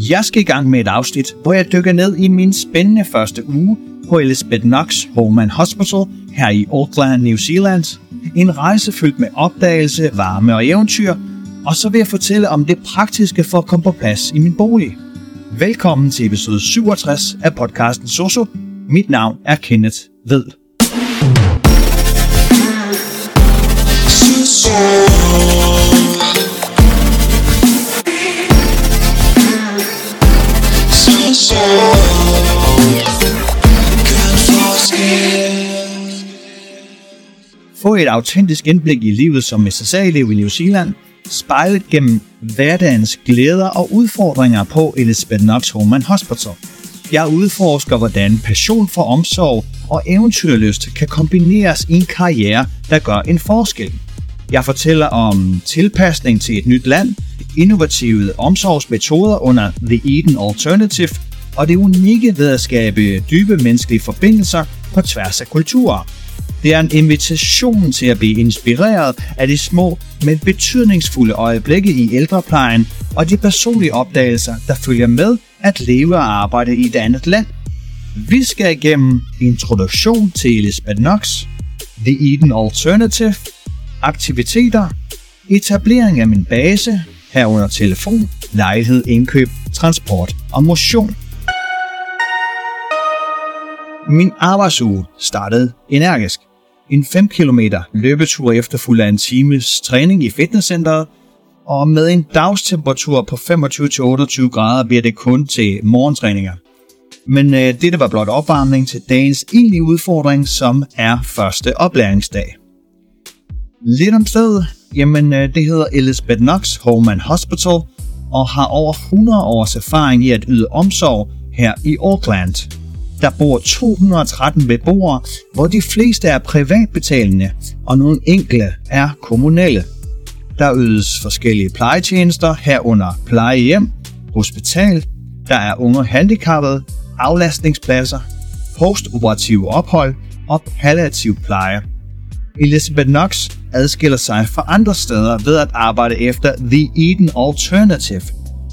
Jeg skal i gang med et afsnit, hvor jeg dykker ned i min spændende første uge på Elizabeth Knox Home Hospital her i Auckland, New Zealand. En rejse fyldt med opdagelse, varme og eventyr, og så vil jeg fortælle om det praktiske for at komme på plads i min bolig. Velkommen til episode 67 af podcasten Soso. Mit navn er Kenneth Ved. Soso. Et autentisk indblik i livet som SSA-elev i New Zealand, spejlet gennem hverdagens glæder og udfordringer på Elizabeth Knox Home and Hospital. Jeg udforsker, hvordan passion for omsorg og eventyrlyst kan kombineres i en karriere, der gør en forskel. Jeg fortæller om tilpasning til et nyt land, innovative omsorgsmetoder under The Eden Alternative og det unikke ved at skabe dybe menneskelige forbindelser på tværs af kulturer. Det er en invitation til at blive inspireret af de små, men betydningsfulde øjeblikke i ældreplejen og de personlige opdagelser, der følger med at leve og arbejde i et andet land. Vi skal igennem introduktion til Elizabeth Knox, The Eden Alternative, aktiviteter, etablering af min base, herunder telefon, lejlighed, indkøb, transport og motion. Min arbejdsuge startede energisk. En 5 km løbetur efterfulgt af en times træning i fitnesscenteret, og med en dagstemperatur på 25-28 grader bliver det kun til morgentræninger. Men øh, dette var blot opvarmning til dagens egentlige udfordring, som er første oplæringsdag. Lidt om stedet, jamen øh, det hedder Elizabeth Knox Holman Hospital, og har over 100 års erfaring i at yde omsorg her i Auckland. Der bor 213 beboere, hvor de fleste er privatbetalende, og nogle enkelte er kommunale. Der ydes forskellige plejetjenester herunder plejehjem, hospital, der er unge handicappede, aflastningspladser, postoperative ophold og palliativ pleje. Elizabeth Knox adskiller sig fra andre steder ved at arbejde efter The Eden Alternative,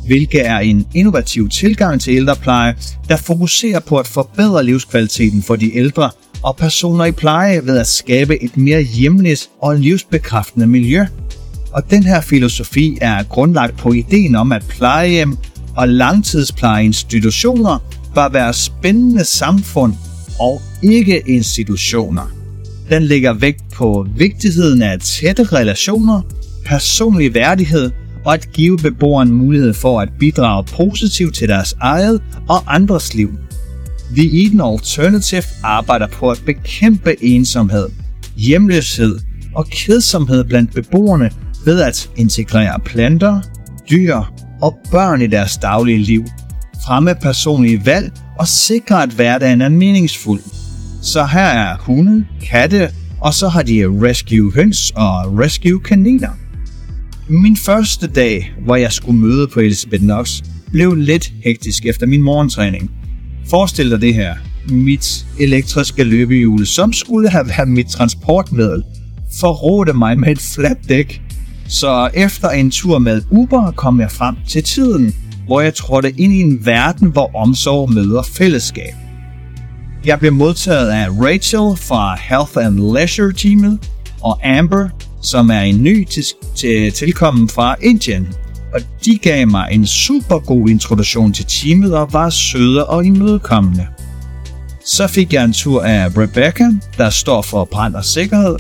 hvilket er en innovativ tilgang til ældrepleje, der fokuserer på at forbedre livskvaliteten for de ældre og personer i pleje ved at skabe et mere hjemligt og livsbekræftende miljø. Og den her filosofi er grundlagt på ideen om, at plejehjem og langtidsplejeinstitutioner bør være spændende samfund og ikke institutioner. Den lægger vægt på vigtigheden af tætte relationer, personlig værdighed og at give beboeren mulighed for at bidrage positivt til deres eget og andres liv. The Eden Alternative arbejder på at bekæmpe ensomhed, hjemløshed og kedsomhed blandt beboerne ved at integrere planter, dyr og børn i deres daglige liv, fremme personlige valg og sikre, at hverdagen er meningsfuld. Så her er hunde, katte, og så har de rescue høns og rescue kaniner. Min første dag, hvor jeg skulle møde på Elisabeth Knox, blev lidt hektisk efter min morgentræning. Forestil dig det her. Mit elektriske løbehjul, som skulle have været mit transportmiddel, forrådte mig med et fladt dæk. Så efter en tur med Uber kom jeg frem til tiden, hvor jeg trådte ind i en verden, hvor omsorg møder fællesskab. Jeg blev modtaget af Rachel fra Health and Leisure teamet og Amber som er en ny til, til tilkommen fra Indien. Og de gav mig en super god introduktion til teamet og var søde og imødekommende. Så fik jeg en tur af Rebecca, der står for brand og sikkerhed,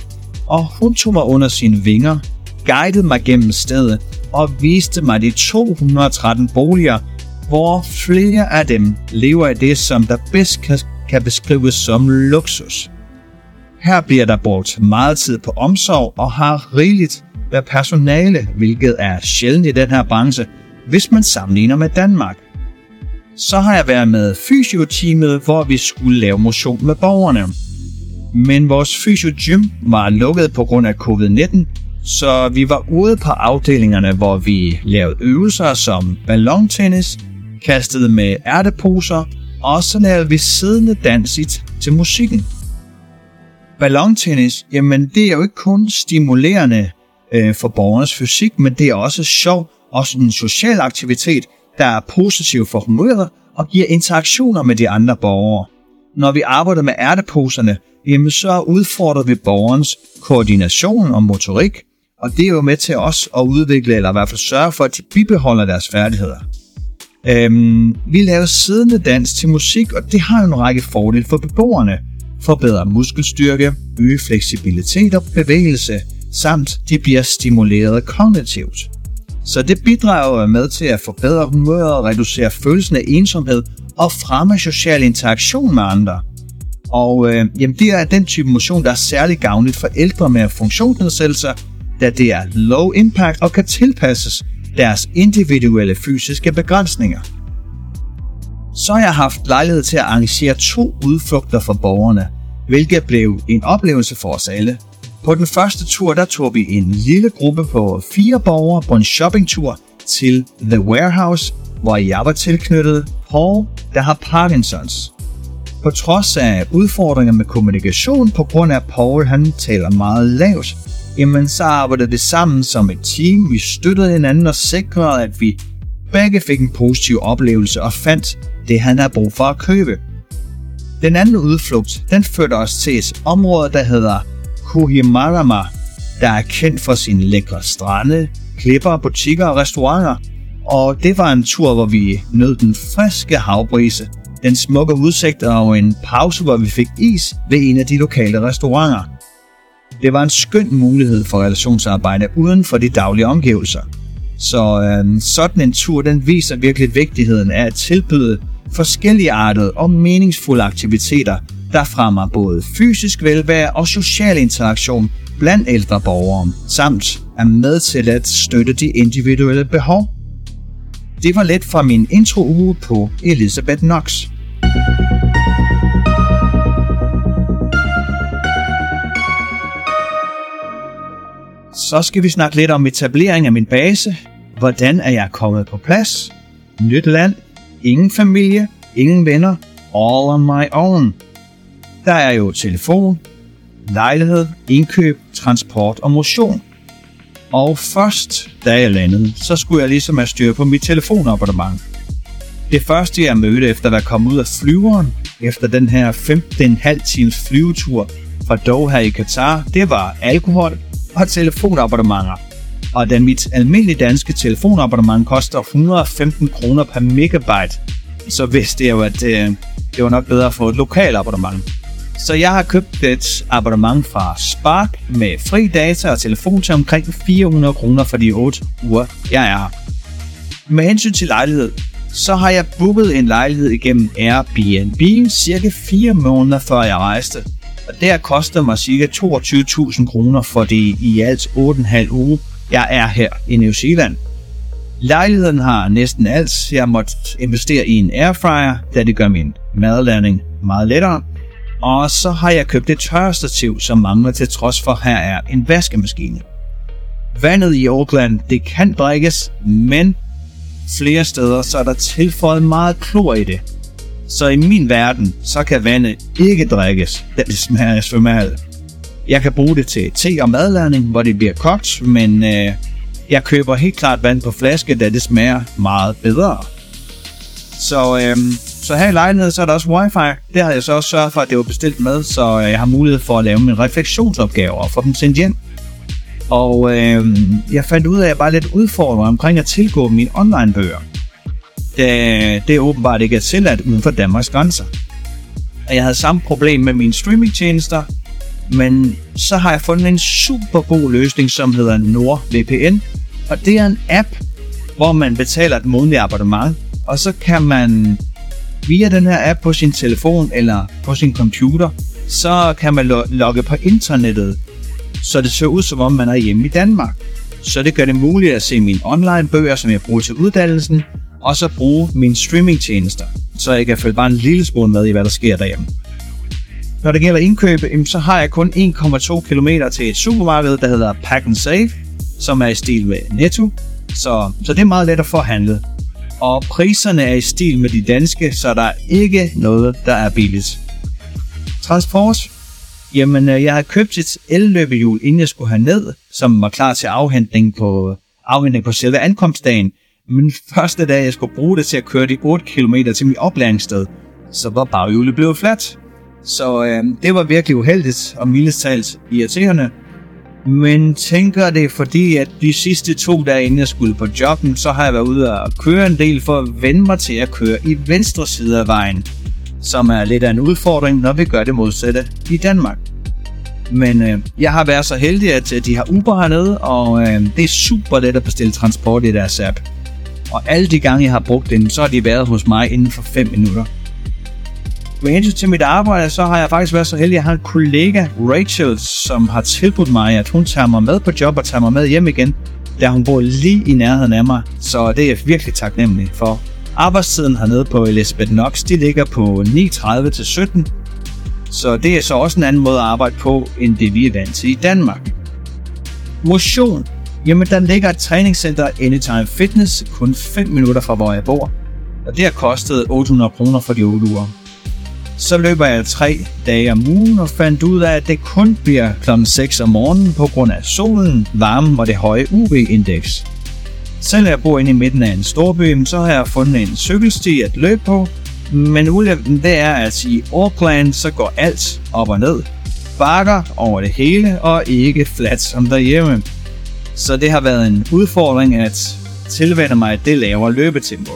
og hun tog mig under sine vinger, guidede mig gennem stedet og viste mig de 213 boliger, hvor flere af dem lever i det, som der bedst kan, kan beskrives som luksus. Her bliver der brugt meget tid på omsorg og har rigeligt med personale, hvilket er sjældent i den her branche, hvis man sammenligner med Danmark. Så har jeg været med fysioteamet, hvor vi skulle lave motion med borgerne. Men vores fysiogym var lukket på grund af covid-19, så vi var ude på afdelingerne, hvor vi lavede øvelser som ballontennis, kastede med ærteposer, og så lavede vi siddende dans til musikken ballontennis, jamen det er jo ikke kun stimulerende øh, for borgernes fysik, men det er også sjov, også en social aktivitet, der er positiv for humøret og giver interaktioner med de andre borgere. Når vi arbejder med ærteposerne, jamen så udfordrer vi borgerens koordination og motorik, og det er jo med til os at udvikle, eller i hvert fald sørge for, at de bibeholder deres færdigheder. Øhm, vi laver siddende dans til musik, og det har jo en række fordele for beboerne. Forbedre muskelstyrke, øge fleksibilitet og bevægelse, samt de bliver stimuleret kognitivt. Så det bidrager med til at forbedre humøret og reducere følelsen af ensomhed og fremme social interaktion med andre. Og øh, jamen det er den type motion, der er særlig gavnligt for ældre med funktionsnedsættelser, da det er low impact og kan tilpasses deres individuelle fysiske begrænsninger. Så har jeg haft lejlighed til at arrangere to udflugter for borgerne, hvilket blev en oplevelse for os alle. På den første tur, der tog vi en lille gruppe på fire borgere på en shoppingtur til The Warehouse, hvor jeg var tilknyttet Paul, der har Parkinsons. På trods af udfordringer med kommunikation på grund af Paul, han taler meget lavt, jamen så arbejdede vi sammen som et team. Vi støttede hinanden og sikrede, at vi begge fik en positiv oplevelse og fandt det, han havde brug for at købe. Den anden udflugt, den førte os til et område, der hedder Kohimarama, der er kendt for sine lækre strande, klipper, butikker og restauranter. Og det var en tur, hvor vi nød den friske havbrise, den smukke udsigt og en pause, hvor vi fik is ved en af de lokale restauranter. Det var en skøn mulighed for relationsarbejde uden for de daglige omgivelser. Så øh, sådan en tur, den viser virkelig vigtigheden af at tilbyde forskelligartede og meningsfulde aktiviteter, der fremmer både fysisk velvære og social interaktion blandt ældre borgere, samt er med til at støtte de individuelle behov. Det var lidt fra min intro uge på Elizabeth Knox. Så skal vi snakke lidt om etablering af min base. Hvordan er jeg kommet på plads? Nyt land, ingen familie, ingen venner, all on my own. Der er jo telefon, lejlighed, indkøb, transport og motion. Og først, da jeg landede, så skulle jeg ligesom have styr på mit telefonabonnement. Det første, jeg mødte efter at være kommet ud af flyveren, efter den her 15,5 times flyvetur fra Doha i Katar, det var alkohol og telefonabonnementer. Og da mit almindelige danske telefonabonnement koster 115 kroner per megabyte, så vidste jeg jo, at det, øh, det var nok bedre at få et lokalt abonnement. Så jeg har købt et abonnement fra Spark med fri data og telefon til omkring 400 kroner for de 8 uger, jeg er her. Med hensyn til lejlighed, så har jeg booket en lejlighed igennem Airbnb cirka 4 måneder før jeg rejste. Og det koster mig cirka 22.000 kroner for det i alt 8,5 uge, jeg er her i New Zealand. Lejligheden har næsten alt. Jeg måtte investere i en airfryer, da det gør min madlanding meget lettere. Og så har jeg købt et tørrestativ, som mangler til trods for, her er en vaskemaskine. Vandet i Auckland, det kan drikkes, men flere steder så er der tilføjet meget klor i det. Så i min verden, så kan vandet ikke drikkes, da det smager svømmehal. Jeg kan bruge det til te og madlavning, hvor det bliver kogt, men øh, jeg køber helt klart vand på flaske, da det smager meget bedre. Så, øh, så her i lejligheden, så er der også wifi. Det har jeg så også sørget for, at det var bestilt med, så øh, jeg har mulighed for at lave min refleksionsopgave og få dem sendt hjem. Og øh, jeg fandt ud af, at jeg bare lidt udfordret omkring at tilgå mine online-bøger. Det, det er åbenbart ikke er tilladt uden for Danmarks grænser. Og jeg havde samme problem med mine streamingtjenester, men så har jeg fundet en super god løsning, som hedder NordVPN. Og det er en app, hvor man betaler et månedligt abonnement, og så kan man via den her app på sin telefon eller på sin computer, så kan man logge på internettet, så det ser ud som om man er hjemme i Danmark. Så det gør det muligt at se mine online bøger, som jeg bruger til uddannelsen, og så bruge mine streamingtjenester, så jeg kan følge bare en lille smule med i, hvad der sker derhjemme. Når det gælder indkøb, så har jeg kun 1,2 km til et supermarked, der hedder Pack and Save, som er i stil med Netto, så, så det er meget let at få handlet. Og priserne er i stil med de danske, så der er ikke noget, der er billigt. Transport. Jamen, øh, jeg har købt et elløbehjul, inden jeg skulle have ned, som var klar til afhentning på, afhentning på selve ankomstdagen. Men første dag, jeg skulle bruge det til at køre de 8 km til mit oplæringssted, så var baghjulet blevet fladt. Så øh, det var virkelig uheldigt og mildest talt irriterende. Men tænker det fordi, at de sidste to dage inden jeg skulle på jobben, så har jeg været ude og køre en del for at vende mig til at køre i venstre side af vejen. Som er lidt af en udfordring, når vi gør det modsatte i Danmark. Men øh, jeg har været så heldig, at de har Uber hernede, og øh, det er super let at bestille transport i deres app. Og alle de gange, jeg har brugt den, så har de været hos mig inden for 5 minutter. Med til mit arbejde, så har jeg faktisk været så heldig, at jeg har en kollega, Rachel, som har tilbudt mig, at hun tager mig med på job og tager mig med hjem igen, da hun bor lige i nærheden af mig. Så det er jeg virkelig taknemmelig for. Arbejdstiden hernede på Elizabeth Knox, de ligger på 9.30 til 17, så det er så også en anden måde at arbejde på, end det vi er vant til i Danmark. Motion. Jamen, der ligger et træningscenter Anytime Fitness kun 5 minutter fra, hvor jeg bor. Og det har kostet 800 kroner for de 8 uger. Så løber jeg tre dage om ugen og fandt ud af, at det kun bliver kl. 6 om morgenen på grund af solen, varmen og det høje UV-indeks. Selvom jeg bor inde i midten af en storby, så har jeg fundet en cykelsti at løbe på, men ulempen det er, at i Auckland så går alt op og ned. Bakker over det hele og ikke fladt som derhjemme. Så det har været en udfordring at tilvænne mig det lavere løbetempo.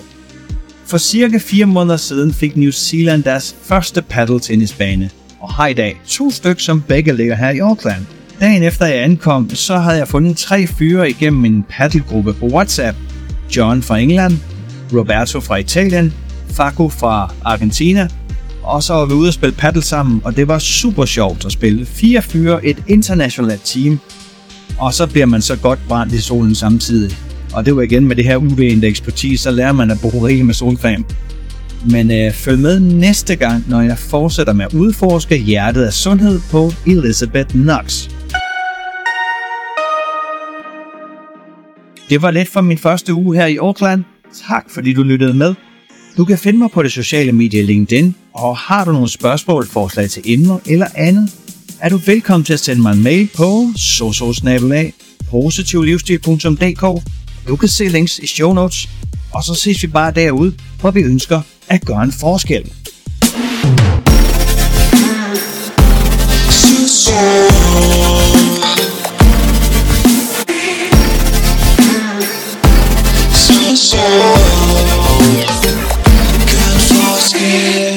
For cirka 4 måneder siden fik New Zealand deres første paddeltennisbane, og har i dag to stykker, som begge ligger her i Auckland. Dagen efter jeg ankom, så havde jeg fundet tre fyre igennem en paddelgruppe på WhatsApp. John fra England, Roberto fra Italien Faco fra Argentina. Og så var vi ude og spille paddle sammen, og det var super sjovt at spille. Fire fyre, et internationalt team, og så bliver man så godt brændt i solen samtidig. Og det var igen med det her UV-indeks på 10, så lærer man at bruge rigeligt med solcreme. Men øh, følg med næste gang, når jeg fortsætter med at udforske hjertet af sundhed på Elizabeth Knox. Det var lidt for min første uge her i Auckland. Tak fordi du lyttede med. Du kan finde mig på det sociale medie LinkedIn, og har du nogle spørgsmål, forslag til emner eller andet, er du velkommen til at sende mig en mail på sososnabelag.positivlivsstil.dk. Du kan se links i show notes, og så ses vi bare derude, hvor vi ønsker at gøre en forskel. Good.